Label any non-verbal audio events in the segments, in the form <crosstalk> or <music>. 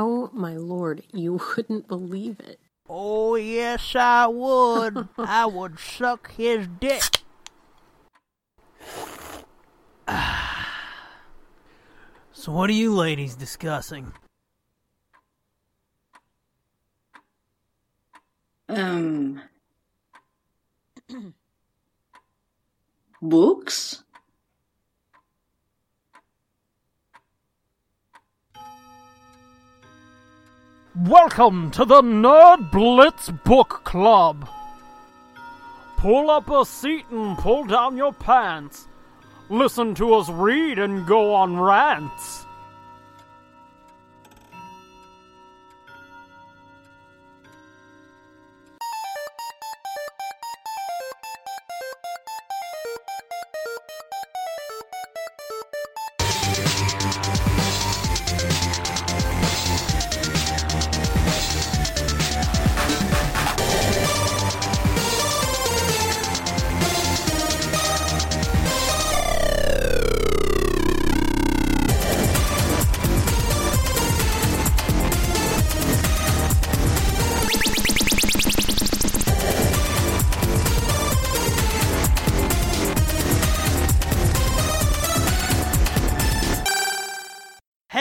Oh my lord, you <laughs> wouldn't believe it. Oh, yes, I would. <laughs> I would suck his dick. <sighs> so, what are you ladies discussing? Um. <clears throat> books? Welcome to the Nerd Blitz Book Club. Pull up a seat and pull down your pants. Listen to us read and go on rants.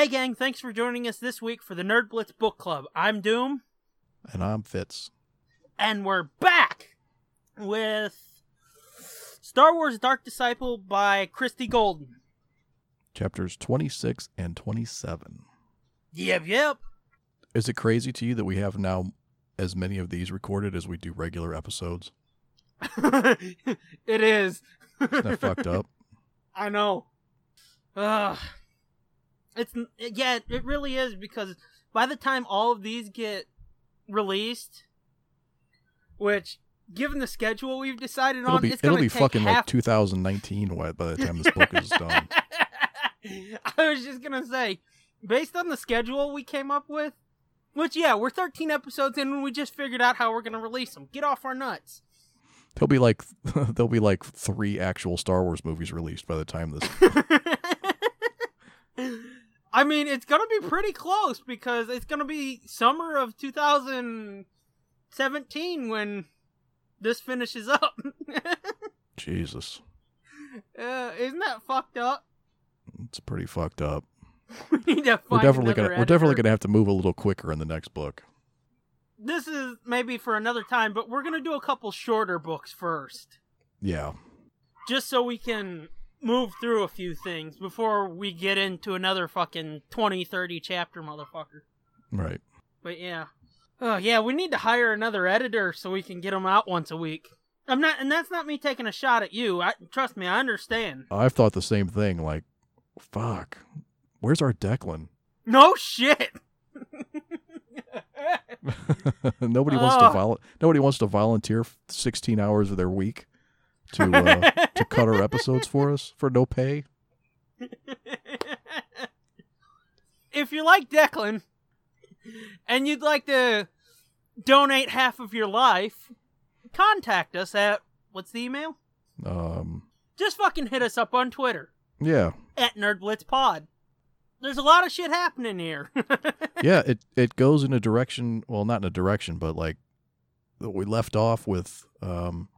Hey, gang, thanks for joining us this week for the Nerd Blitz Book Club. I'm Doom, And I'm Fitz. and we're back with Star Wars Dark Disciple by Christie Golden. Chapters 26 and 27. Yep, yep. Is it crazy to you that we have now as many of these recorded as we do regular episodes? <laughs> it is. Isn't that fucked up? <laughs> I know. Ugh. It's yeah, it really is because by the time all of these get released, which given the schedule we've decided It'll on, be it's it'll be take fucking half... like 2019 by by the time this book is done. <laughs> I was just gonna say, based on the schedule we came up with, which yeah, we're 13 episodes in, and we just figured out how we're gonna release them. Get off our nuts. There'll be like <laughs> there'll be like three actual Star Wars movies released by the time this. <laughs> I mean, it's gonna be pretty close because it's gonna be summer of 2017 when this finishes up. <laughs> Jesus, uh, isn't that fucked up? it's pretty fucked up. <laughs> we need to We're definitely gonna we're definitely gonna have to move a little quicker in the next book. This is maybe for another time, but we're gonna do a couple shorter books first, Yeah, just so we can move through a few things before we get into another fucking 20, 30 chapter motherfucker. right. But yeah. Oh yeah, we need to hire another editor so we can get them out once a week. I'm not, and that's not me taking a shot at you. I trust me, I understand. I've thought the same thing. Like, fuck, where's our Declan? No shit. <laughs> nobody wants to vol- Nobody wants to volunteer 16 hours of their week to uh, to cut our episodes for us for no pay. if you like Declan and you'd like to donate half of your life, contact us at what's the email? Um, Just fucking hit us up on Twitter yeah, at NerdBlitzPod. There's a lot of shit happening here. <laughs> yeah. It it goes in a direction. Well, not in a direction, but like we left off with. Um,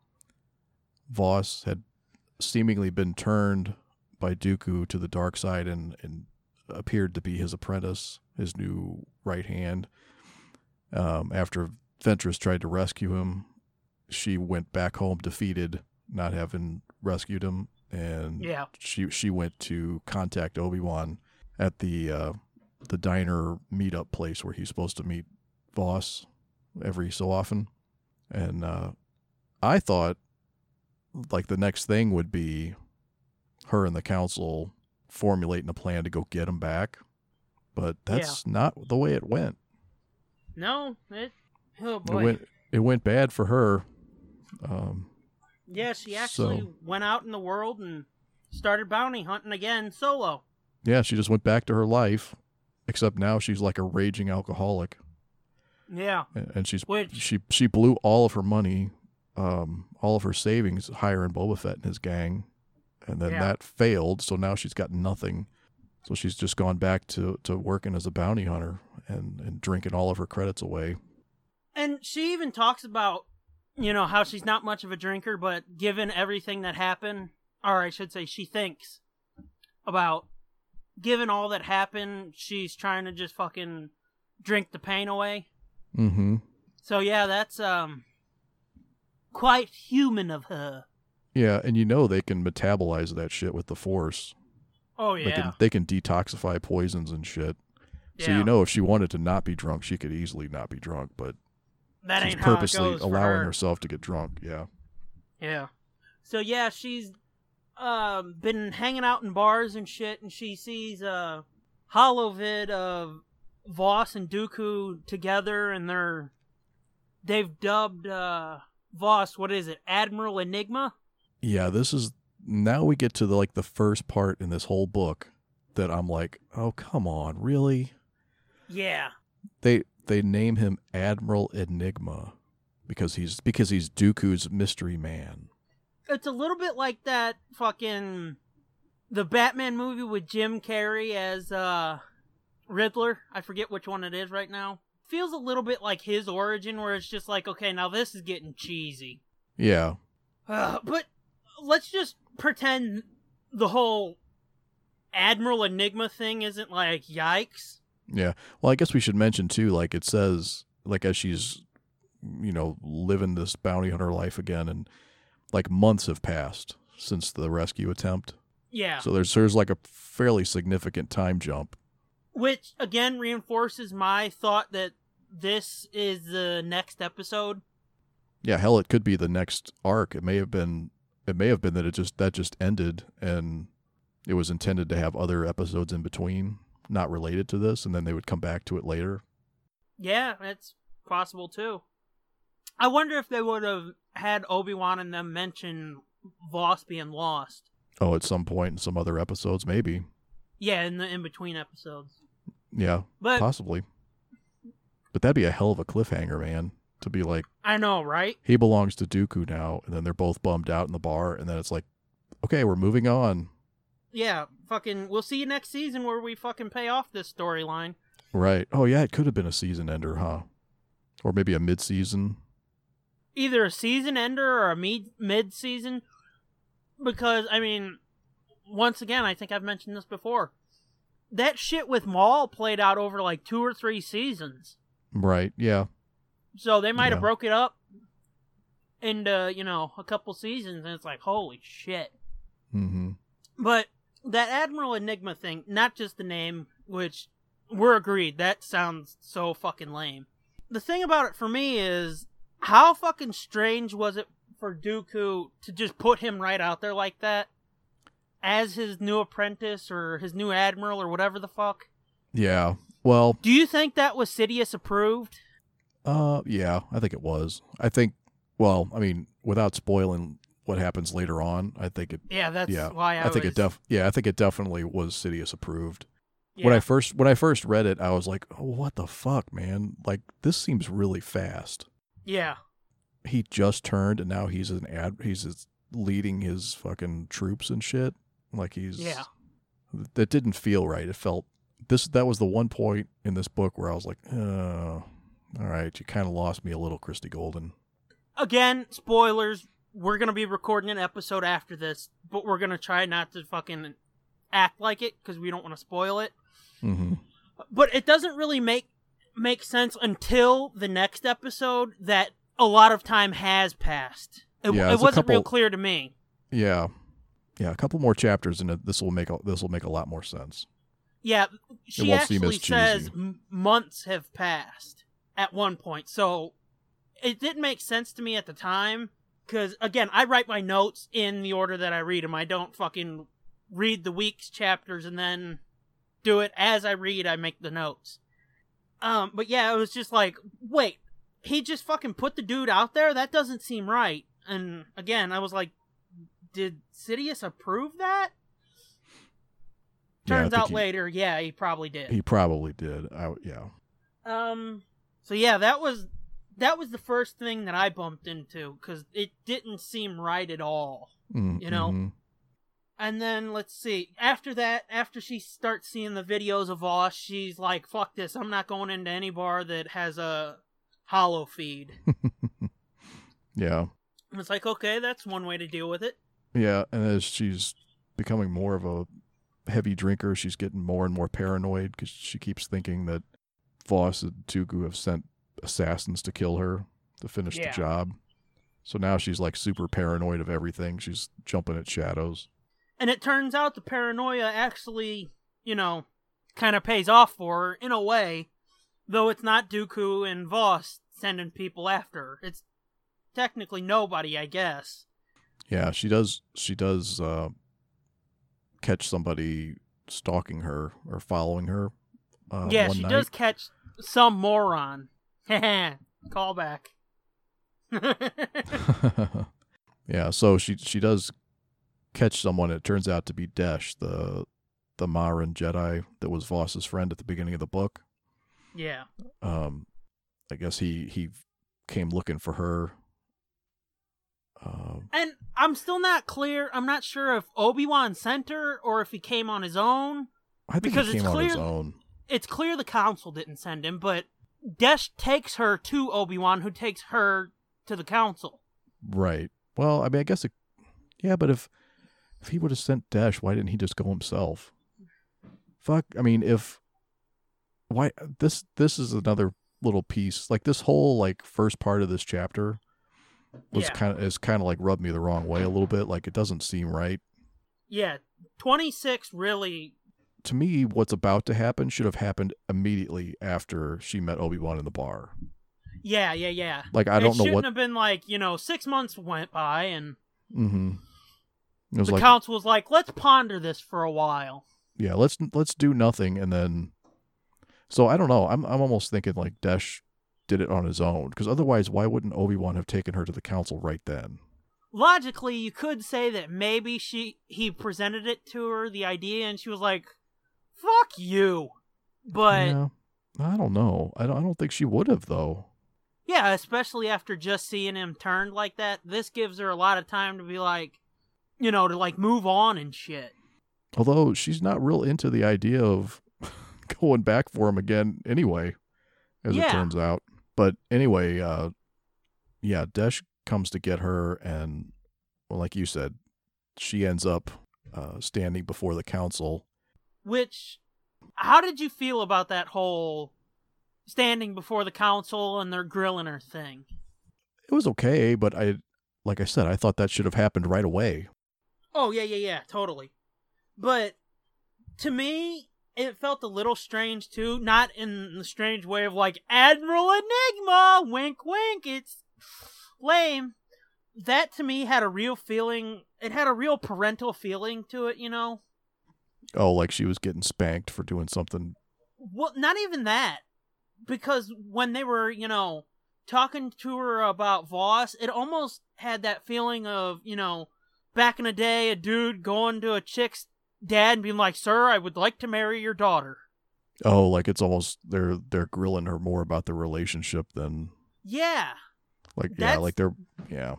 Voss had seemingly been turned by Dooku to the dark side and and appeared to be his apprentice, his new right hand. Um, after Ventress tried to rescue him, she went back home defeated, not having rescued him, and Yeah. she she went to contact Obi Wan at the uh, the diner meetup place where he's supposed to meet Voss every so often, and uh, I thought like the next thing would be her and the council formulating a plan to go get him back, but that's not the way it went. no, it. Oh It went it went bad for her. Um, Yeah, she actually So- went out in the world and started bounty hunting again solo. yeah, she just went back to her life, except now she's like a raging alcoholic, Yeah. and and she's Which- she she blew all of her money, um, all of her savings hiring Boba Fett and his gang, and then Yeah. that failed. So now she's got nothing. So she's just gone back to to working as a bounty hunter, and and drinking all of her credits away. And she even talks about, you know, how she's not much of a drinker, but given everything that happened, or I should say, she thinks about, given all that happened, she's trying to just fucking drink the pain away. Mm-hmm. So yeah, that's um quite human of her. Yeah, and you know they can metabolize that shit with the force. Oh They yeah, can they can detoxify poisons and shit. So Yeah. you know if she wanted to not be drunk, she could easily not be drunk, but that she's ain't how it purposely allowing her. herself to get drunk. Yeah. Yeah. So yeah, she's um been hanging out in bars and shit, and she sees a holovid of Voss and Dooku together, and they're they've dubbed uh Voss what is it, Admiral Enigma? Yeah, this is now we get to the like the first part in this whole book that I'm like, "Oh, come on, really?" Yeah. They they name him Admiral Enigma because he's because he's Dooku's mystery man. It's a little bit like that fucking the Batman movie with Jim Carrey as uh Riddler. I forget which one it is right now. Feels a little bit like his origin where it's just like, okay, now this is getting cheesy. Yeah. Uh, but let's just pretend the whole Admiral Enigma thing isn't like yikes. Yeah. Well, I guess we should mention too like it says like as she's you know living this bounty hunter life again and like months have passed since the rescue attempt. Yeah. So there's there's like a fairly significant time jump. Which again reinforces my thought that this is the next episode. Yeah, hell, it could be the next arc. It may have been. It may have been that it just that just ended, and it was intended to have other episodes in between, not related to this, and then they would come back to it later. Yeah, it's possible too. I wonder if they would have had Obi Wan and them mention Voss being lost. Oh, at some point in some other episodes, maybe. Yeah, in the in between episodes. Yeah, But possibly. But that'd be a hell of a cliffhanger, man. To be like, I know, right? he belongs to Dooku now, and then they're both bummed out in the bar, and then it's like, okay, we're moving on. Yeah, fucking. We'll see you next season where we fucking pay off this storyline. Right. Oh yeah, it could have been a season ender, huh? Or maybe a mid-season. either a season ender or a mid mid season because I mean once again I think I've mentioned this before that shit with Maul played out over like two or three seasons Right. Yeah. so they might Yeah. have broke it up into you know a couple seasons and it's like holy shit Mm-hmm. but that Admiral Enigma thing not just the name which we're agreed that sounds so fucking lame the thing about it for me is how fucking strange was it for Dooku to just put him right out there like that as his new apprentice or his new admiral or whatever the fuck? Yeah. Well, Do you think that was Sidious approved? uh, yeah, I think it was. I think. Well, I mean, without spoiling what happens later on, I think it. Yeah, that's yeah, why I, I, think was, it def. Yeah, I think it definitely was Sidious approved. yeah. When I first when I first read it, I was like, oh, "What the fuck, man? Like this seems really fast." yeah, He just turned, and now he's an ad. He's leading his fucking troops and shit. Like he's Yeah. That didn't feel right. It felt this. That was the one point in this book where I was like, "Oh, all right, you kind of lost me a little, Christie Golden." again, spoilers. We're gonna be recording an episode after this, but we're gonna try not to fucking act like it because we don't want to spoil it. Mm-hmm. But it doesn't really make make sense until the next episode that a lot of time has passed. It, Yeah, it wasn't real clear to me. Yeah, yeah. A couple more chapters, and this will make a, this will make a lot more sense. Yeah, she actually says months have passed at one point. So it didn't make sense to me at the time because again, I write my notes in the order that I read them. I don't fucking read the week's chapters and then do it as I read. I make the notes. Um, but yeah, it was just like, wait, he just fucking put the dude out there. That doesn't seem right. And again, I was like, did Sidious approve that? Turns think out he- later, yeah, he probably did. He probably did. I, yeah. Um. So yeah, that was that was the first thing that I bumped into because it didn't seem right at all. Mm, You know? mhm. And then let's see. After that, after she starts seeing the videos of Voss, she's like, "Fuck this! I'm not going into any bar that has a holo feed." <laughs> Yeah. And it's like, okay, that's one way to deal with it. Yeah, and as she's becoming more of a heavy drinker, she's getting more and more paranoid because she keeps thinking that Voss and Dooku have sent assassins to kill her to finish Yeah. the job. So now she's like super paranoid of everything. She's jumping at shadows. And it turns out the paranoia actually, you know, kind of pays off for her in a way, though it's not Dooku and Voss sending people after her. It's technically nobody, I guess. Yeah, she does. She does uh, catch somebody stalking her or following her. Uh, yeah, she night. does catch some moron. <laughs> Call back. <laughs> yeah, so she she does catch someone. It turns out to be Desh, the the Maran Jedi that was Voss's friend at the beginning of the book. yeah. Um, I guess he he came looking for her. Um, And I'm still not clear. I'm not sure if Obi Wan sent her or if he came on his own. I think Because he it's came on his clear- own. It's clear the council didn't send him, but Desh takes her to Obi Wan, who takes her to the council. Right. Well, I mean, I guess it. Yeah, but if if he would have sent Desh, why didn't he just go himself? Fuck. I mean, if why this this is another little piece. Like this whole like first part of this chapter was Yeah. kind of is kind of like rubbed me the wrong way a little bit. Like it doesn't seem right Yeah, 26 really. to me. What's about to happen should have happened immediately after she met Obi Wan in the bar. Yeah, yeah, yeah. Like I it don't know shouldn't what. have been like, you know, six months went by and mm-hmm. It was the like council was like, let's ponder this for a while. yeah let's let's do nothing and then so i don't know i'm i'm almost thinking like desh did it on his own because otherwise why wouldn't obi-wan have taken her to the council right then? Logically, you could say that maybe she he presented it to her, the idea, and she was like, fuck you. But yeah i don't know. I don't, I don't think she would have though. Yeah, especially after just seeing him turned like that, this gives her a lot of time to be like, you know, to like move on and shit. although she's not real into the idea of <laughs> going back for him again anyway as it turns out but anyway uh yeah desh comes to get her and well like you said she ends up uh standing before the council Which, how did you feel about that whole standing before the council and they're grilling her thing? it was okay, but I, like I said, I thought that should have happened right away. Oh, yeah, yeah, yeah, totally. But to me, it felt a little strange too. Not in the strange way of like, Admiral Enigma, wink, wink, it's lame. That to me had a real feeling, it had a real parental feeling to it, you know? Oh, like she was getting spanked for doing something. Well, not even that. Because when they were, you know, talking to her about Voss, it almost had that feeling of, you know, back in the day, a dude going to a chick's dad and being like, "Sir, I would like to marry your daughter." Oh, like it's almost they're they're grilling her more about the relationship than Yeah, like yeah, like they're yeah.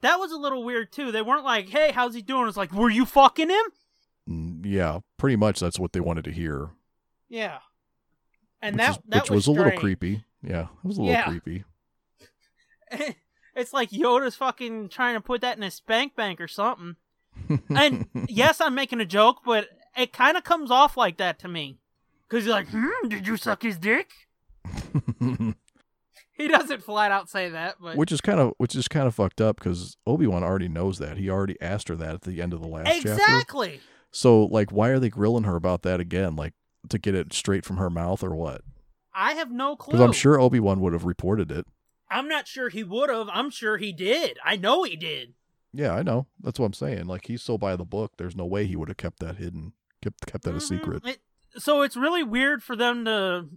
that was a little weird too. They weren't like, "Hey, how's he doing?" It's like, "Were you fucking him?" Mm, Yeah, pretty much that's what they wanted to hear. Yeah, and which that is, that which was, a little creepy. Yeah, it was a little Yeah. creepy. <laughs> it's like Yoda's fucking trying to put that in a spank bank or something. And yes, I'm making a joke, but it kind of comes off like that to me. Because you're like, hmm, did you suck his dick? <laughs> He doesn't flat out say that, but. which is kind of which is kind of fucked up because Obi Wan already knows that. He already asked her that at the end of the last chapter. exactly! So like, why are they grilling her about that again? Like to get it straight from her mouth or what? I have no clue. Because I'm sure Obi Wan would have reported it. I'm not sure he would have. I'm sure he did. I know he did. Yeah, I know. That's what I'm saying. Like he's so by the book. There's no way he would have kept that hidden, kept kept that a Mhm. secret. It- so it's really weird for them to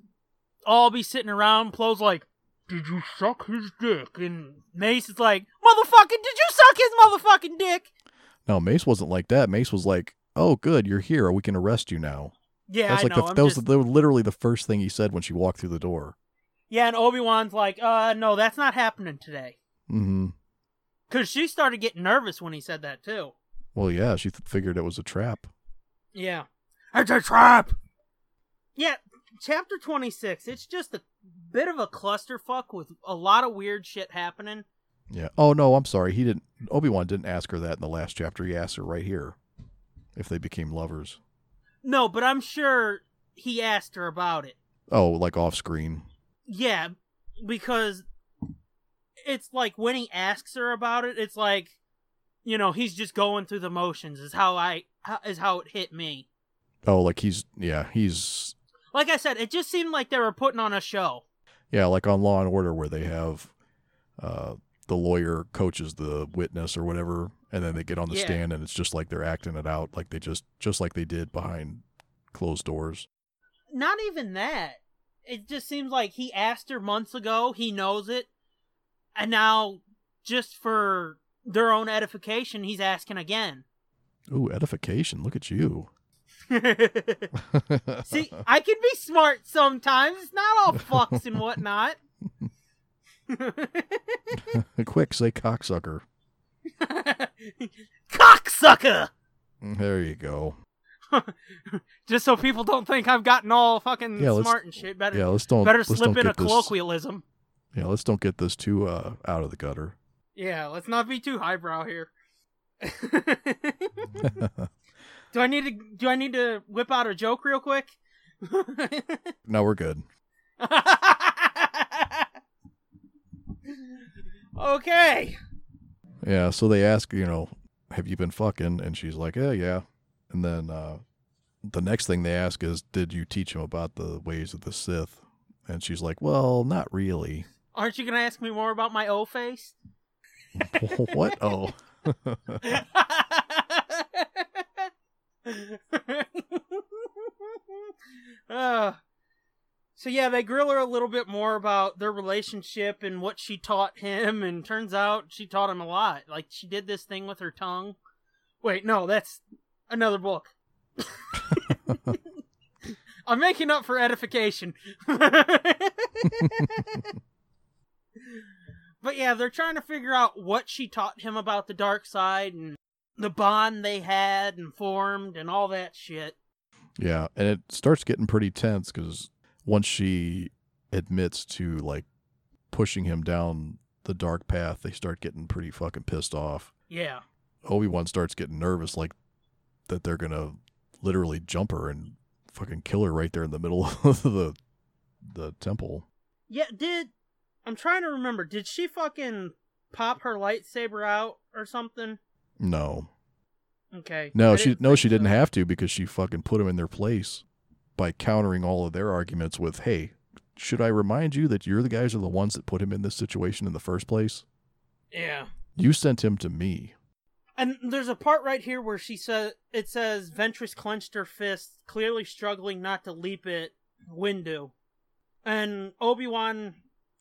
all be sitting around. Plo's like, "Did you suck his dick?" And Mace is like, "Motherfucking, did you suck his motherfucking dick?" No, Mace wasn't like that. Mace was like, "Oh, good, you're here. We can arrest you now." Yeah, That's I like know. the, that was just- the, literally the first thing he said when she walked through the door. Yeah, and Obi Wan's like, "Uh, no, that's not happening today." hmm Because she started getting nervous when he said that too. Well, yeah, she th- figured it was a trap. Yeah. It's a trap! Yeah, chapter 26, it's just a bit of a clusterfuck with a lot of weird shit happening. Yeah. Oh no, I'm sorry. He didn't. Obi Wan didn't ask her that in the last chapter. He asked her right here if they became lovers. No, but I'm sure he asked her about it. Oh, like off screen. Yeah, because it's like when he asks her about it, it's like, you know, he's just going through the motions. Is how I how- is how it hit me. Oh, like he's yeah he's Like I said, it just seemed like they were putting on a show. yeah like on Law and Order where they have uh the lawyer coaches the witness or whatever, and then they get on the Yeah. stand and it's just like they're acting it out like they just just like they did behind closed doors. Not even that. It just seems like he asked her months ago. He knows it, and now just for their own edification, he's asking again. Ooh, edification! Look at you. <laughs> See, I can be smart sometimes. It's not all fucks and whatnot. <laughs> quick, say cocksucker. <laughs> Cocksucker! There you go. Just so people don't think I've gotten all fucking Yeah, smart and shit. Better, Yeah, let's don't better let's slip don't in a colloquialism. Yeah, let's don't get this too uh out of the gutter. Yeah, let's not be too highbrow here. <laughs> do I need to? Do I need to whip out a joke real quick? <laughs> no, we're good. okay. Yeah, so they ask, you know, have you been fucking? And she's like, yeah, yeah. And then uh, the next thing they ask is, did you teach him about the ways of the Sith? And she's like, well, not really. Aren't you gonna ask me more about my O face? <laughs> what? Oh, <laughs> uh, so yeah, they grill her a little bit more about their relationship and what she taught him, and turns out she taught him a lot. Like she did this thing with her tongue. Wait, no, that's another book. <laughs> I'm making up for edification. But yeah, they're trying to figure out what she taught him about the dark side and the bond they had and formed and all that shit. yeah. And it starts getting pretty tense because once she admits to like pushing him down the dark path, they start getting pretty fucking pissed off. Yeah. Obi Wan starts getting nervous, like that they're gonna literally jump her and fucking kill her right there in the middle <laughs> of the the temple. Yeah, did I'm trying to remember, did she fucking pop her lightsaber out or something? No, Okay. no, I she didn't no, she didn't have to because she fucking put them in their place by countering all of their arguments with, "Hey, should I remind you that you're the guys are the ones that put him in this situation in the first place? Yeah. You sent him to me." And there's a part right here where she says it says Ventress clenched her fist, clearly struggling not to leap at Windu. And Obi-Wan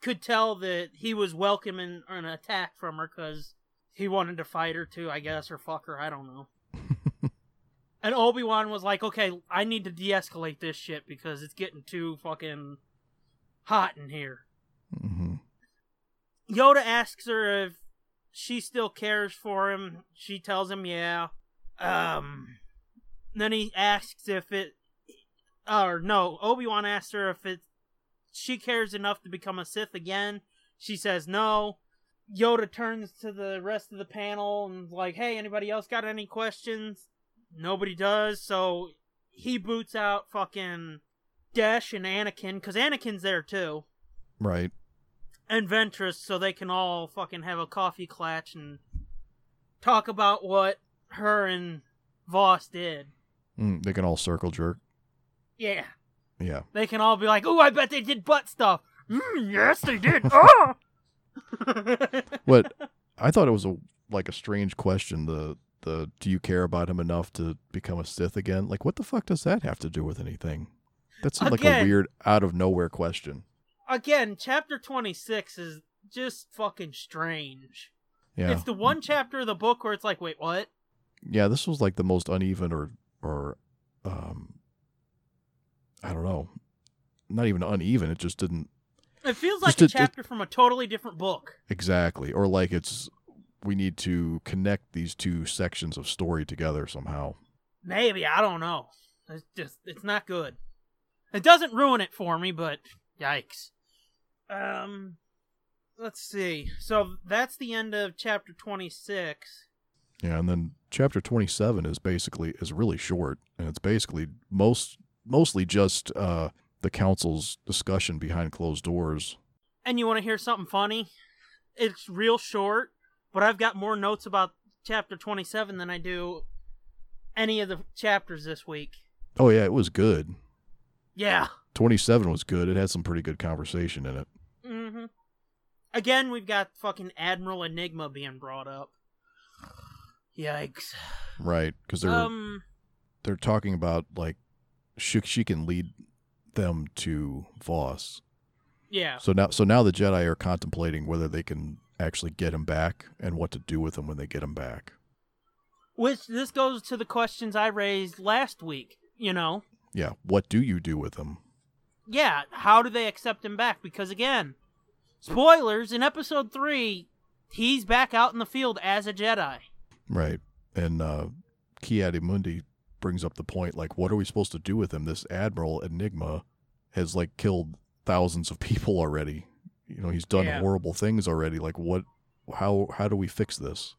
could tell that he was welcoming an attack from her because he wanted to fight her too, I guess, or fuck her, I don't know. <laughs> and Obi-Wan was like, okay, I need to de-escalate this shit because it's getting too fucking hot in here. hmm Yoda asks her if she still cares for him. She tells him, yeah. Um, then he asks if it, or no, Obi Wan asks her if it, she cares enough to become a Sith again. She says no. Yoda turns to the rest of the panel and like, hey, anybody else got any questions? Nobody does, so he boots out fucking Desh and Anakin, because Anakin's there too Right. and Ventress so they can all fucking have a coffee clatch and talk about what her and Voss did. Mm, they can all circle jerk. Yeah. Yeah. They can all be like, "Ooh, I bet they did butt stuff." Mm, yes, they did. oh! <laughs> What I thought it was a like a strange question. The the do you care about him enough to become a Sith again? Like, what the fuck does that have to do with anything? That's seemed like a weird out of nowhere question. Again, chapter 26 is just fucking strange. Yeah, It's the one chapter of the book where it's like, "Wait, what?" yeah. This was like the most uneven or or um, I don't know, not even uneven. It just didn't It feels like a it- it- chapter from a totally different book. exactly, or like it's we need to connect these two sections of story together somehow. Maybe I don't know. It's just it's not good. It doesn't ruin it for me, but yikes. Um, let's see. So that's the end of chapter twenty six. Yeah, and then chapter 27 is basically is really short and it's basically most mostly just uh the council's discussion behind closed doors. And you want to hear something funny? It's real short, but I've got more notes about chapter 27 than I do any of the chapters this week. Oh yeah, it was good. Yeah. 27 was good. It had some pretty good conversation in it. Mm-hmm. Again, we've got fucking Admiral Enigma being brought up. Yikes. Right, cuz they're Um, they're talking about like she, she can lead them to Voss. yeah. So now so now the Jedi are contemplating whether they can actually get him back and what to do with him when they get him back. Which this goes to the questions I raised last week. You know, Yeah, what do you do with him? yeah. How do they accept him back? Because again, spoilers in episode three, he's back out in the field as a Jedi. Right. And uh Mundi brings up the point like what are we supposed to do with him? This Admiral Enigma has like killed thousands of <laughs> people already. You know, he's done Yeah. horrible things already. Like what how how do we fix this?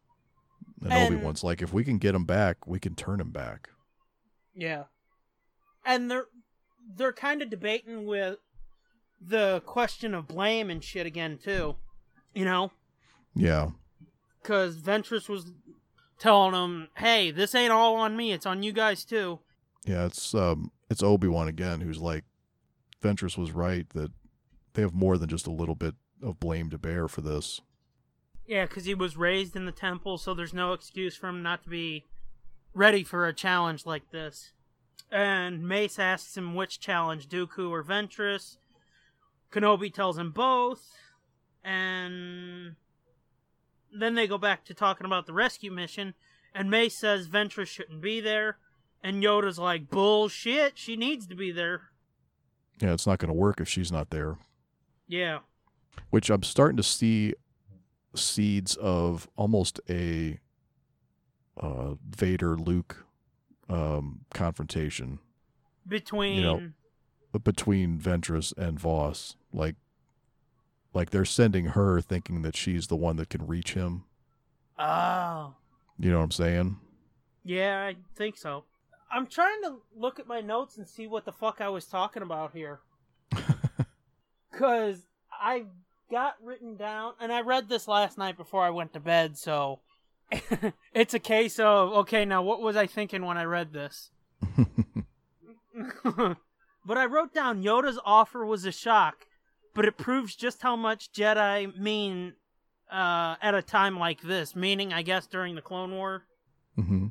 And, And- Obi-Wan's like if we can get him back, we can turn him back. Yeah. And they're they're kind of debating with the question of blame and shit again too. You know, Yeah. cuz Ventress was telling them, "Hey, this ain't all on me. It's on you guys too." Yeah, it's um it's Obi-Wan again who's like Ventress was right that they have more than just a little bit of blame to bear for this. Yeah, cuz he was raised in the temple, so there's no excuse for him not to be ready for a challenge like this. And Mace asks him which challenge, Dooku or Ventress. Kenobi tells him both. And then they go back to talking about the rescue mission. And Mace says Ventress shouldn't be there. And Yoda's like, bullshit, she needs to be there. Yeah, it's not going to work if she's not there. Yeah. which I'm starting to see seeds of almost a uh, Vader Luke um, confrontation Between. you know, between Ventress and Voss. Like, like they're sending her thinking that she's the one that can reach him. Oh. You know what I'm saying? Yeah, I think so. I'm trying to look at my notes and see what the fuck I was talking about here. <laughs> Because I got written down, and I read this last night before I went to bed, so <laughs> it's a case of, okay, now what was I thinking when I read this? <laughs> but I wrote down Yoda's offer was a shock, but it proves just how much Jedi mean uh, at a time like this, meaning, I guess, during the Clone War. hmm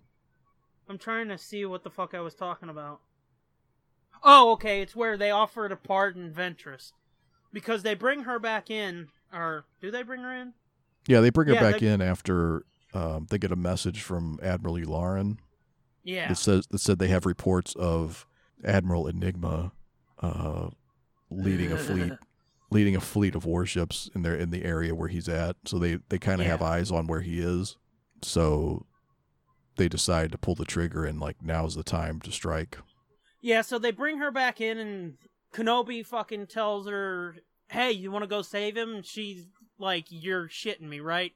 I'm trying to see what the fuck I was talking about. Oh, okay, it's where they offer to pardon Ventress. Because they bring her back in, or do they bring her in? Yeah, they bring her Yeah, back they- in after um, they get a message from Admiral Yularen Yeah. that says that said they have reports of Admiral Enigma uh, leading a fleet <laughs> leading a fleet of warships in their in the area where he's at. So they they kind of Yeah. have eyes on where he is. So they decide to pull the trigger and like now's the time to strike. Yeah, so they bring her back in, and Kenobi fucking tells her, hey, you want to go save him? And she's like, you're shitting me, right?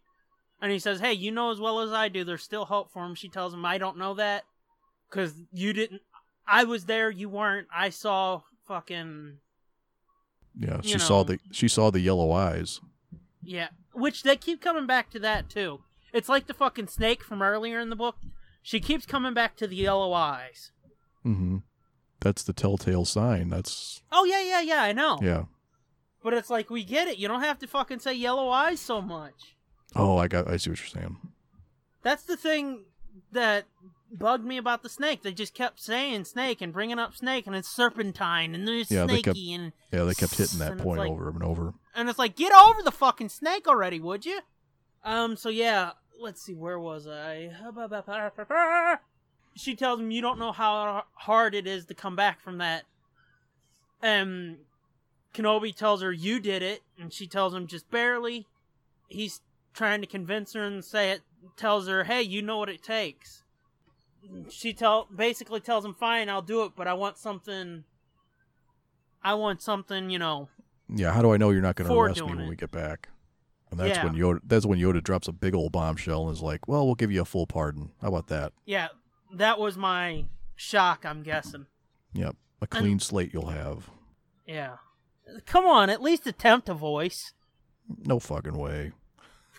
And he says, hey, you know as well as I do, there's still hope for him. She tells him, I don't know that. Because you didn't. I was there, you weren't. I saw fucking. Yeah, You she saw the she saw the yellow eyes. Yeah. Which they keep coming back to that, too. It's like the fucking snake from earlier in the book. She keeps coming back to the yellow eyes. Mm-hmm. That's the telltale sign. That's Oh, yeah, yeah, yeah, I know. yeah. But it's like, we get it. You don't have to fucking say yellow eyes so much. Oh, I got. I see what you're saying. That's the thing that bugged me about the snake. They just kept saying snake and bringing up snake, and it's serpentine, and there's Yeah, snaky, kept- and Yeah, they kept hitting that point like- over and over. and it's like, get over the fucking snake already, would you? Um. So yeah, let's see, where was I? She tells him, "You don't know how hard it is to come back from that." Um, Kenobi tells her, "You did it," and she tells him, "Just barely." He's trying to convince her and say it tells her, "Hey, you know what it takes." She tell basically tells him, "Fine, I'll do it, but I want something I want something, you know, Yeah, how do I know you're not going to arrest me when it. we get back? And that's Yeah. when Yoda. That's when Yoda drops a big old bombshell and is like, "Well, we'll give you a full pardon. How about that? yeah, that was my shock, I'm guessing." Yep, a clean slate you'll have. Yeah. Come on, at least attempt a voice. No fucking way." <laughs>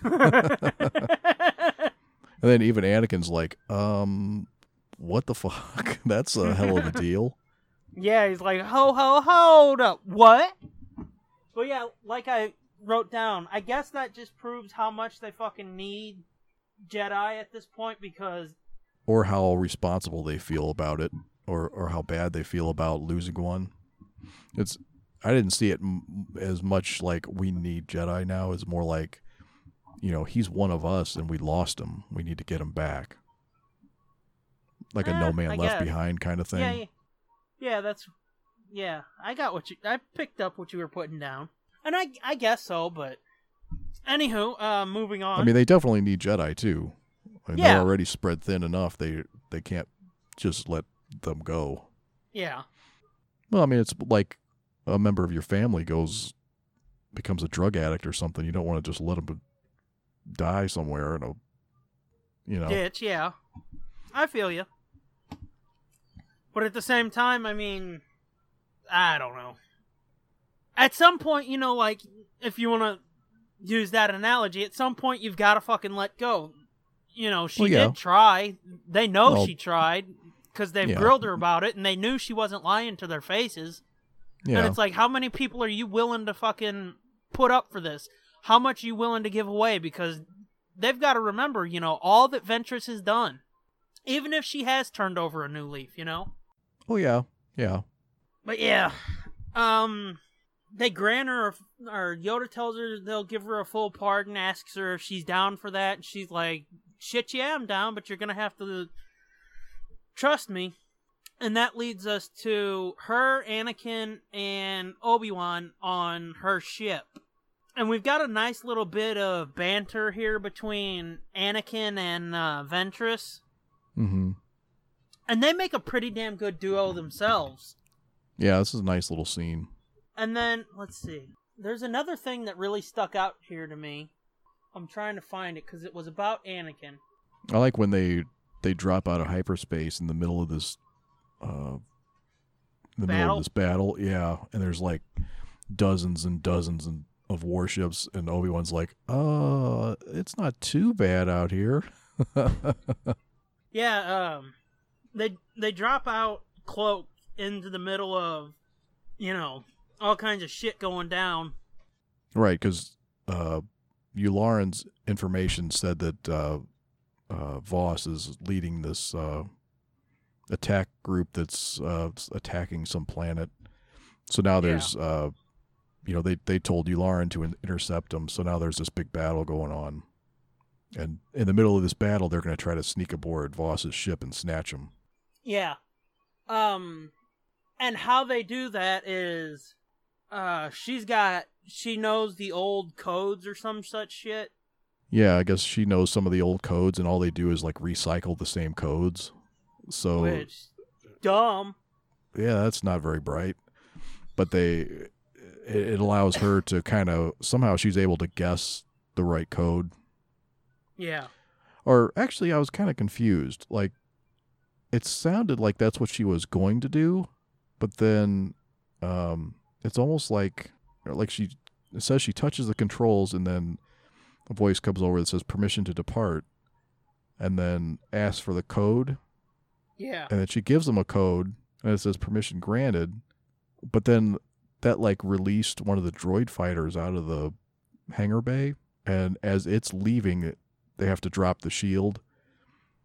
<laughs> And then even Anakin's like, "Um, what the fuck? <laughs> that's a hell of a <laughs> deal." Yeah, he's like, ho ho hold up, what? But yeah, like I wrote down, I guess that just proves how much they fucking need Jedi at this point because or how responsible they feel about it, or or how bad they feel about losing one. It's I didn't see it m- as much like we need Jedi now. It's more like, you know, he's one of us and we lost him. We need to get him back. Like a Eh, no man I left behind kind of thing. yeah, yeah, yeah, that's yeah. I got what you. I picked up what you were putting down, and I I guess so. But anywho, uh, moving on. I mean, they definitely need Jedi too. I mean, Yeah. They're already spread thin enough. They they can't just let them go. yeah, Well, I mean, it's like a member of your family goes becomes a drug addict or something. You don't want to just let them die somewhere in a, you know. ditch. Yeah, I feel you. But at the same time, I mean, I don't know. At some point, you know, like if you want to use that analogy, at some point you've got to fucking let go. You know, she Well, yeah. did try. They know Well, she tried because they've yeah. grilled her about it, and they knew she wasn't lying to their faces. Yeah. And it's like, how many people are you willing to fucking put up for this? How much are you willing to give away? Because they've got to remember, you know, all that Ventress has done. Even if she has turned over a new leaf, you know? Oh yeah, yeah. But yeah, um, they grant her, or Yoda tells her they'll give her a full pardon, asks her if she's down for that, and she's like, shit, yeah, I'm down, but you're gonna have to trust me. And that leads us to her, Anakin, and Obi Wan on her ship. And we've got a nice little bit of banter here between Anakin and uh, Ventress. Mm-hmm. And they make a pretty damn good duo themselves. Yeah, this is a nice little scene. And then let's see. There's another thing that really stuck out here to me. I'm trying to find it because it was about Anakin. I like when they they drop out of hyperspace in the middle of this, uh, in the middle Battle? of this battle. Yeah, and there's like dozens and dozens and of warships, and Obi Wan's like, "Uh, it's not too bad out here." <laughs> Yeah, um, they they drop out cloak into the middle of, you know, all kinds of shit going down. Right, because uh, Yularen's information said that uh, uh, Voss is leading this uh, attack group that's uh, attacking some planet. So now there's, uh, you know, they they told Yularen to intercept them. So now there's this big battle going on, and in the middle of this battle, they're going to try to sneak aboard Voss's ship and snatch him. Yeah. Um and how they do that is uh she's got she knows the old codes or some such shit. Yeah, I guess she knows some of the old codes, and all they do is like recycle the same codes. So Which dumb. yeah, that's not very bright. But they, it, it allows her to kind of somehow she's able to guess the right code. Yeah. Or actually, I was kind of confused. Like, it sounded like that's what she was going to do, but then, um, it's almost like, like she it says she touches the controls, and then a voice comes over that says permission to depart, and then asks for the code, Yeah. and then she gives them a code and it says permission granted but then that like released one of the droid fighters out of the hangar bay and as it's leaving they have to drop the shield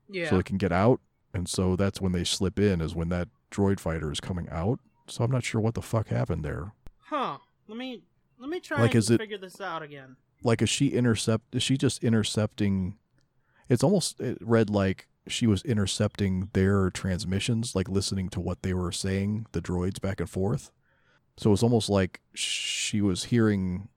Yeah. so they can get out and so that's when they slip in is when that droid fighter is coming out so i'm not sure what the fuck happened there huh. Let me let me try Like, and is it- figure this out again. like is she intercept is she just intercepting it's almost it read like she was intercepting their transmissions like listening to what they were saying the droids back and forth so it's almost like she was hearing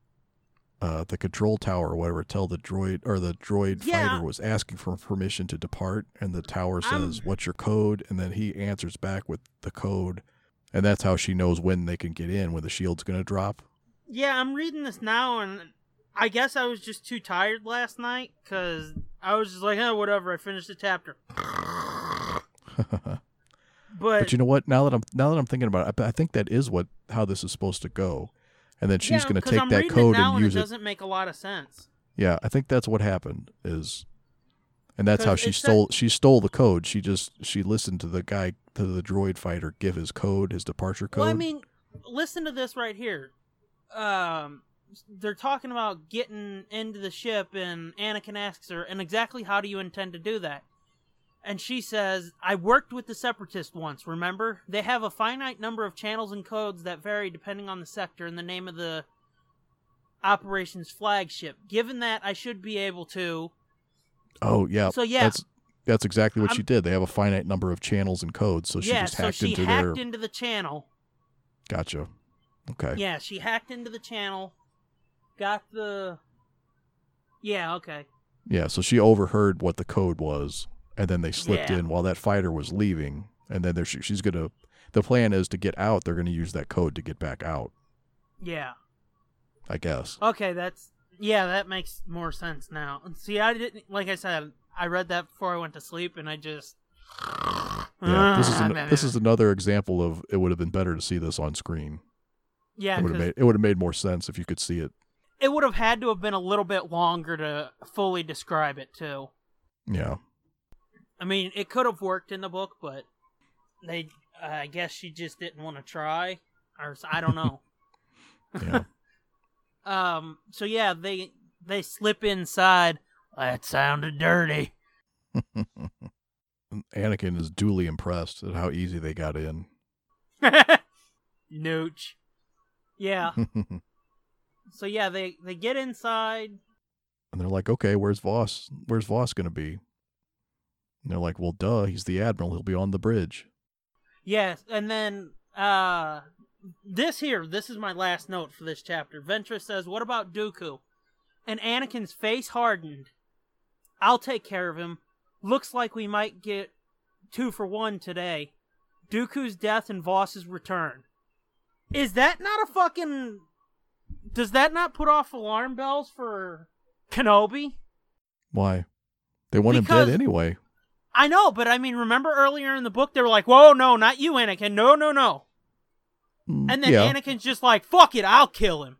uh, the control tower or whatever tell the droid or the droid Yeah. fighter was asking for permission to depart, and the tower I'm- says, "What's your code?" And then he answers back with the code, and that's how she knows when they can get in when the shield's gonna drop. Yeah, I'm reading this now, and I guess I was just too tired last night because I was just like, oh, whatever. I finished the chapter. <laughs> But, But you know what? Now that I'm now that I'm thinking about it, I, I think that is what how this is supposed to go. And then she's yeah, going to take I'm that code and use it it. doesn't make a lot of sense. Yeah, I think that's what happened. Is and that's how she stole she stole the code. She just she listened to the guy to the droid fighter give his code, his departure code. Well, I mean, listen to this right here. Um, they're talking about getting into the ship, and Anakin asks her, "And exactly how do you intend to do that?" And she says, "I worked with the Separatists once. Remember, they have a finite number of channels and codes that vary depending on the sector and the name of the operations flagship. Given that, I should be able to." oh yeah, So, yeah. that's that's exactly what I'm- she did. They have a finite number of channels and codes, so she yeah, just so hacked she into hacked their. into the channel. Gotcha. Okay. Yeah, she hacked into the channel, got the. Yeah, okay. Yeah, so she overheard what the code was, and then they slipped Yeah. in while that fighter was leaving, and then there she, she's gonna. The plan is to get out. They're gonna use that code to get back out. Yeah. I guess. Okay, that's yeah, that makes more sense now. See, I didn't like I said, I read that before I went to sleep, and I just Yeah, this is <sighs> an, this is another example of it would have been better to see this on screen. yeah, it would have made it would have made more sense if you could see it. it would have had to have been a little bit longer to fully describe it too. Yeah. I mean, it could have worked in the book, but they, uh, I guess she just didn't want to try, or s- I don't know. <laughs> Yeah. <laughs> um. So yeah, they they slip inside. That sounded dirty. <laughs> Anakin is duly impressed at how easy they got in. Nooch. Yeah. So yeah, they they get inside. And they're like, "Okay, where's Vos? Where's Vos going to be?" And they're like, "Well, duh, he's the admiral. He'll be on the bridge." Yes, and then uh this here, this is my last note for this chapter. Ventress says, "What about Dooku?" And Anakin's face hardened. I'll take care of him. Looks like we might get two for one today. Dooku's death and Vos's return. Is that not a fucking Does that not put off alarm bells for Kenobi? Why? They want him dead anyway. I know, but I mean, remember earlier in the book they were like, "Whoa, no, not you, Anakin. No, no, no." Mm, And then yeah. Anakin's just like, "Fuck it, I'll kill him."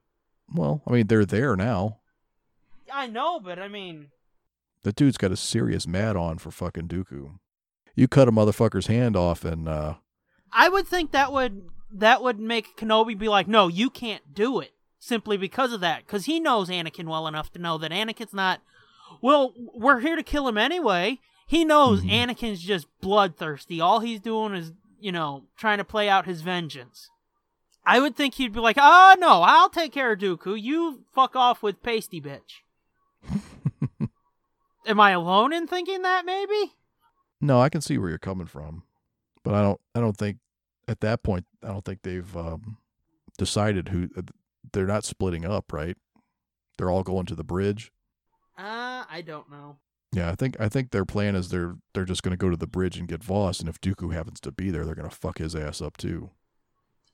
well, I mean, they're there now. I know, but I mean, The dude's got a serious mad on for fucking Dooku. You cut a motherfucker's hand off, and uh, I would think that would that would make Kenobi be like, "No, you can't do it." Simply because of that, because he knows Anakin well enough to know that Anakin's not. Well, we're here to kill him anyway. He knows Mhm. Anakin's just bloodthirsty. All he's doing is, you know, trying to play out his vengeance. I would think he'd be like, "Oh no, I'll take care of Dooku. You fuck off with pasty bitch." <laughs> Am I alone in thinking that? Maybe. no, I can see where you're coming from, but I don't. I don't think at that point. I don't think they've um, decided who. They're not splitting up, right? They're all going to the bridge. Uh, I don't know. Yeah, I think I think their plan is they're they're just going to go to the bridge and get Vos, and if Dooku happens to be there, they're going to fuck his ass up too.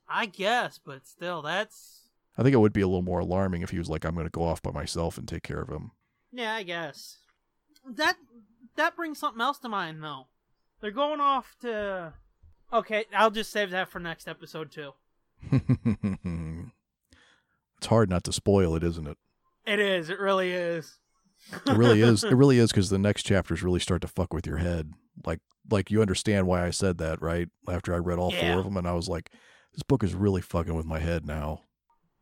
I guess, but still, that's I think it would be a little more alarming if he was like, "I'm going to go off by myself and take care of him." yeah, I guess. That that brings something else to mind though. They're going off to. Okay, I'll just save that for next episode too. <laughs> it's hard not to spoil it, isn't it? It is. It really is. It really is. It really is <laughs> because the next chapters really start to fuck with your head. Like, like you understand why I said that, right? After I read all Yeah. four of them, and I was like, "This book is really fucking with my head now."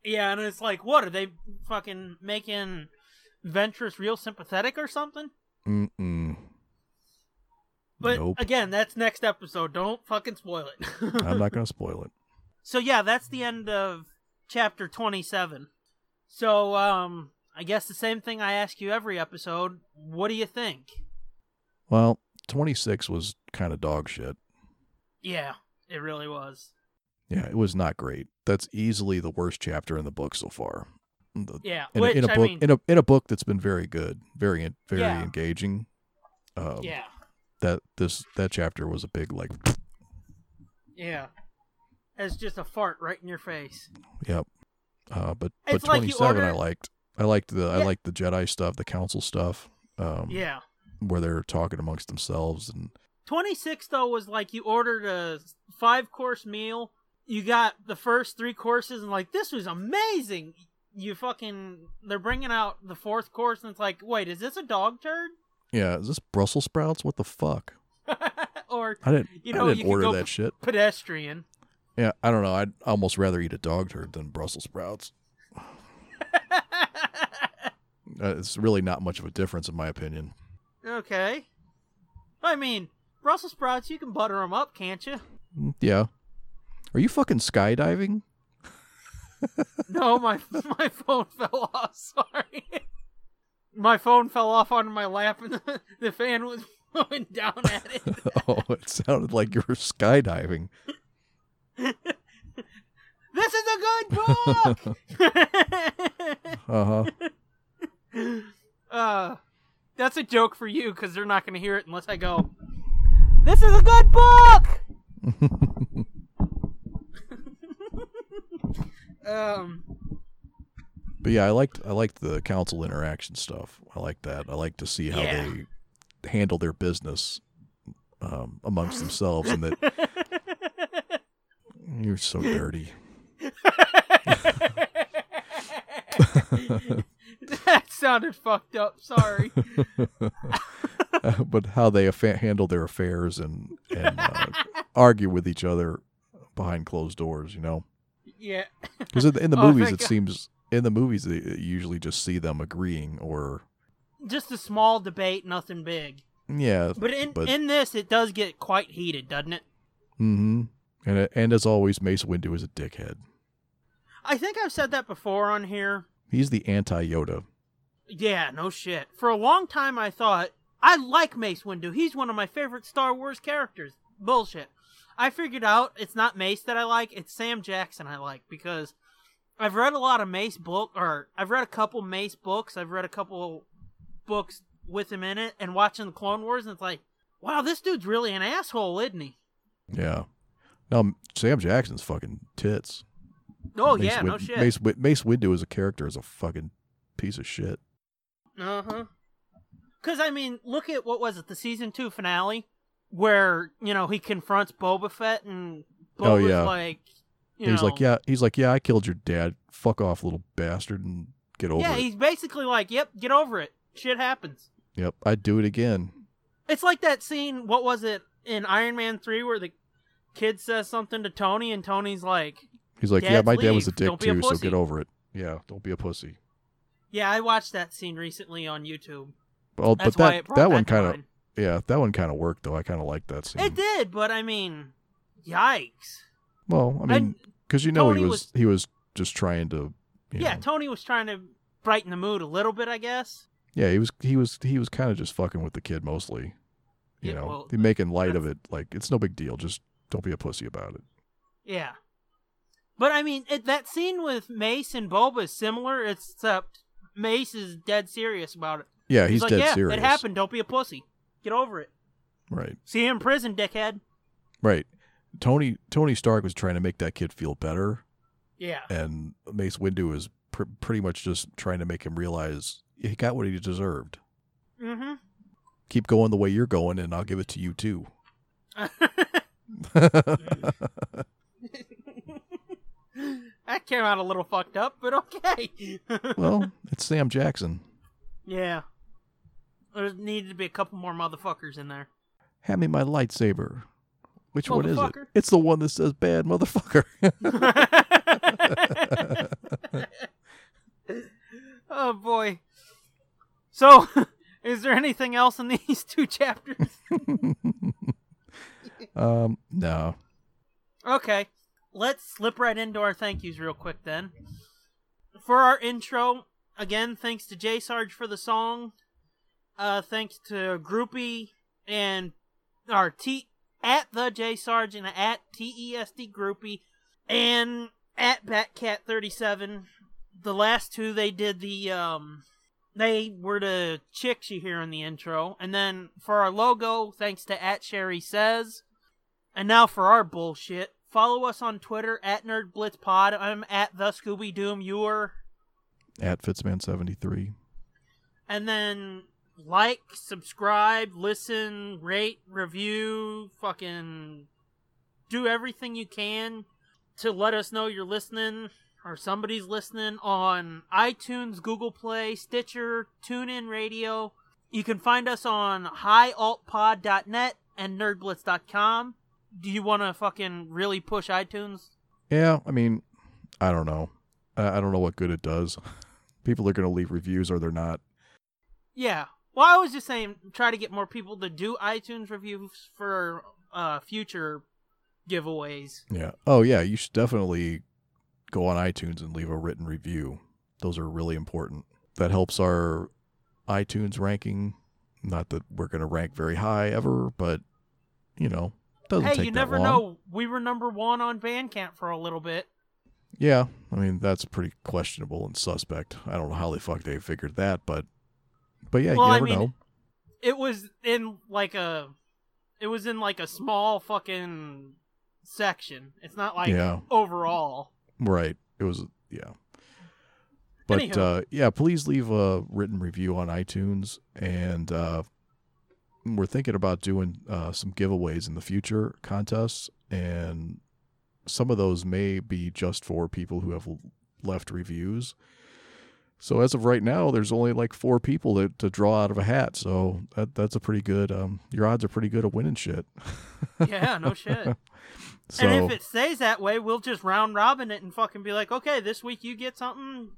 yeah, and it's like, what are they fucking making Ventress real sympathetic or something? Mm-mm. But nope, again, that's next episode. Don't fucking spoil it. <laughs> I'm not going <laughs> to spoil it. So yeah, that's the end of chapter 27. So um I guess the same thing I ask you every episode, what do you think? Well, 26 was kind of dog shit. Yeah, it really was. Yeah, it was not great. That's easily the worst chapter in the book so far. The- Yeah, in, which a, in a I book mean, in a in a book that's been very good, very very Yeah. engaging. Um, yeah, that this that chapter was a big like yeah. It's just a fart right in your face. yep. Uh, but but like you 27 I liked. I liked the I liked the Jedi stuff, the council stuff. Um, Yeah. where they're talking amongst themselves and 26 though was like you ordered a five course meal you got the first three courses and like this was amazing you fucking they're bringing out the fourth course and it's like wait is this a dog turd yeah, is this Brussels sprouts? What the fuck? <laughs> or I didn't You know, I you didn't could order that for- shit. pedestrian Yeah, I don't know. I'd almost rather eat a dog turd than Brussels sprouts. <laughs> Uh, it's really not much of a difference in my opinion. okay i mean brussels sprouts you can butter them up can't you Mm, Yeah. Are you fucking skydiving? <laughs> no my <laughs> my phone fell off <laughs> sorry my phone fell off onto my lap and the, the fan was blowing down at it oh, it sounded like you were skydiving. This is a good book. Uh huh. <laughs> uh, that's a joke for you because they're not going to hear it unless I go. This is a good book. <laughs> um, But yeah, I liked I liked the council interaction stuff. I like that. I like to see how Yeah. they handle their business um, amongst themselves, and that <laughs> you're so dirty. Sounded fucked up. Sorry. <laughs> <laughs> but how they affa- handle their affairs and and uh, argue with each other behind closed doors. You know, yeah. because in, in the <laughs> Oh, movies it God. seems in the movies they usually just see them agreeing or Just a small debate, nothing big. yeah. But in But- in this, it does get quite heated, doesn't it? Mm-hmm. And and as always, Mace Windu is a dickhead. I think I've said that before on here. He's the anti Yoda. Yeah, no shit. For a long time, I thought I like Mace Windu. He's one of my favorite Star Wars characters. Bullshit. I figured out it's not Mace that I like; it's Sam Jackson I like because I've read a lot of Mace book, or I've read a couple Mace books. I've read a couple books with him in it, and watching the Clone Wars, and it's like, wow, this dude's really an asshole, isn't he? Yeah. No, Sam Jackson's fucking tits. Oh Mace yeah, no shit. Mace, Mace Windu as a character is a fucking piece of shit. Uh huh. Because I mean, look at what was it, the season two finale, where you know he confronts Boba Fett and Boba's Oh, yeah. like, you he's know, like, yeah, he's like, yeah, I killed your dad. Fuck off, little bastard, and get over it. yeah, it. he's basically like, yep, get over it. Shit happens. Yep, I'd do it again. It's like that scene. What was it in Iron Man three where the kid says something to Tony and Tony's like, He's like, yeah, my dad was a dick be a too, so get over it. Yeah, don't be a pussy. Yeah, I watched that scene recently on YouTube. Well, That's but that that one kind of yeah, that one kind of worked though. I kind of liked that scene. It did, but I mean, yikes. Well, I mean, because you know Tony he was, was- he was just trying to, you Yeah, know- Tony was trying to brighten the mood a little bit, I guess. yeah, he was he was he was kind of just fucking with the kid mostly. You Yeah, know, well, making light of it. Like it's no big deal. Just don't be a pussy about it. Yeah. But I mean, it, that scene with Mace and Boba is similar, except Mace is dead serious about it. Yeah, he's, like, dead yeah, serious. it happened. Don't be a pussy. Get over it. Right, See you in prison, dickhead. right. Tony Tony Stark was trying to make that kid feel better, Yeah. and Mace Windu is pr- pretty much just trying to make him realize he got what he deserved. Mm-hmm. Keep going the way you're going, and I'll give it to you too. <laughs> <laughs> that came out a little fucked up, but okay. <laughs> well, it's Sam Jackson. yeah. There needed to be a couple more motherfuckers in there. Hand me my lightsaber. Which one is it? It's the one that says bad motherfucker. <laughs> oh boy. So, <laughs> is there anything else in these two chapters? <laughs> um, no. Okay, let's slip right into our thank yous real quick then. For our intro, again, thanks to J Sarge for the song. Uh, thanks to Groupie and our T at the J Sarge and at TESD Groupie and at Batcat37. the last two they did the um they were the chicks you hear in the intro, and then for our logo, thanks to at Sherry says, and now for our bullshit. Follow us on Twitter at NerdBlitzPod. I'm at the Scooby Doom. You're At Fitzman73. and then like, subscribe, listen, rate, review, fucking do everything you can to let us know you're listening or somebody's listening on iTunes, Google Play, Stitcher, TuneIn Radio. You can find us on highaltpod.net and nerdblitz.com. Do you want to fucking really push iTunes? Yeah, I mean, I don't know. I, don't know what good it does. <laughs> People are going to leave reviews or they're not. Yeah. Well, I was just saying, try to get more people to do iTunes reviews for uh, future giveaways. Yeah. Oh, yeah. You should definitely go on iTunes and leave a written review. Those are really important. That helps our iTunes ranking. Not that we're going to rank very high ever, but you know, doesn't hey, take you never long. know. We were number one on Bandcamp for a little bit. Yeah, I mean that's pretty questionable and suspect. I don't know how the fuck they figured that, but but yeah, Well, you I never mean, know. It was in like a, it was in like a small fucking section. It's not like Yeah. overall. Right. It was yeah. But uh yeah, please leave a written review on iTunes and uh we're thinking about doing uh some giveaways in the future contests and some of those may be just for people who have left reviews. So as of right now, there's only like four people to, to draw out of a hat. So that that's a pretty good. Um, your odds are pretty good at winning shit. <laughs> Yeah, no shit. So <laughs> and if it stays that way, we'll just round robin it and fucking be like, okay, this week you get something,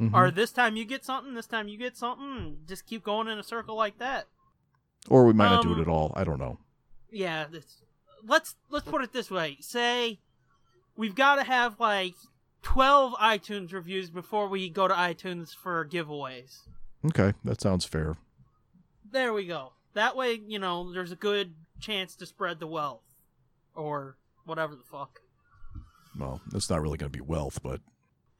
mhm. or this time you get something, this time you get something, just keep going in a circle like that. or we might not do um, it at all. I don't know. Yeah, let's let's put it this way. Say we've got to have like 12 iTunes reviews before we go to iTunes for giveaways. Okay, that sounds fair. There we go. That way, you know, there's a good chance to spread the wealth or whatever the fuck. Well, it's not really going to be wealth, but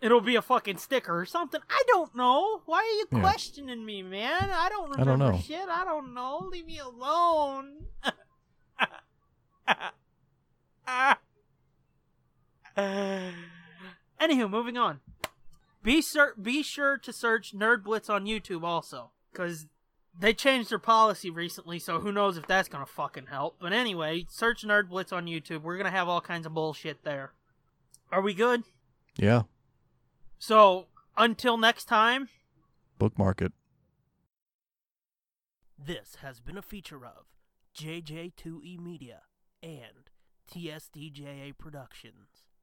It'll be a fucking sticker or something. I don't know. Why are you Yeah. questioning me, man? I don't I don't know. shit. I don't know. Leave me alone. <laughs> <laughs> <sighs> Anywho, moving on. Be sur- be sure to search Nerd Blitz on YouTube also, because they changed their policy recently, so who knows if that's gonna fucking help. But anyway, search Nerd Blitz on YouTube. We're gonna have all kinds of bullshit there. Are we good? yeah, So until next time, bookmark it. This has been a feature of JJ2E Media and TSDJA Productions.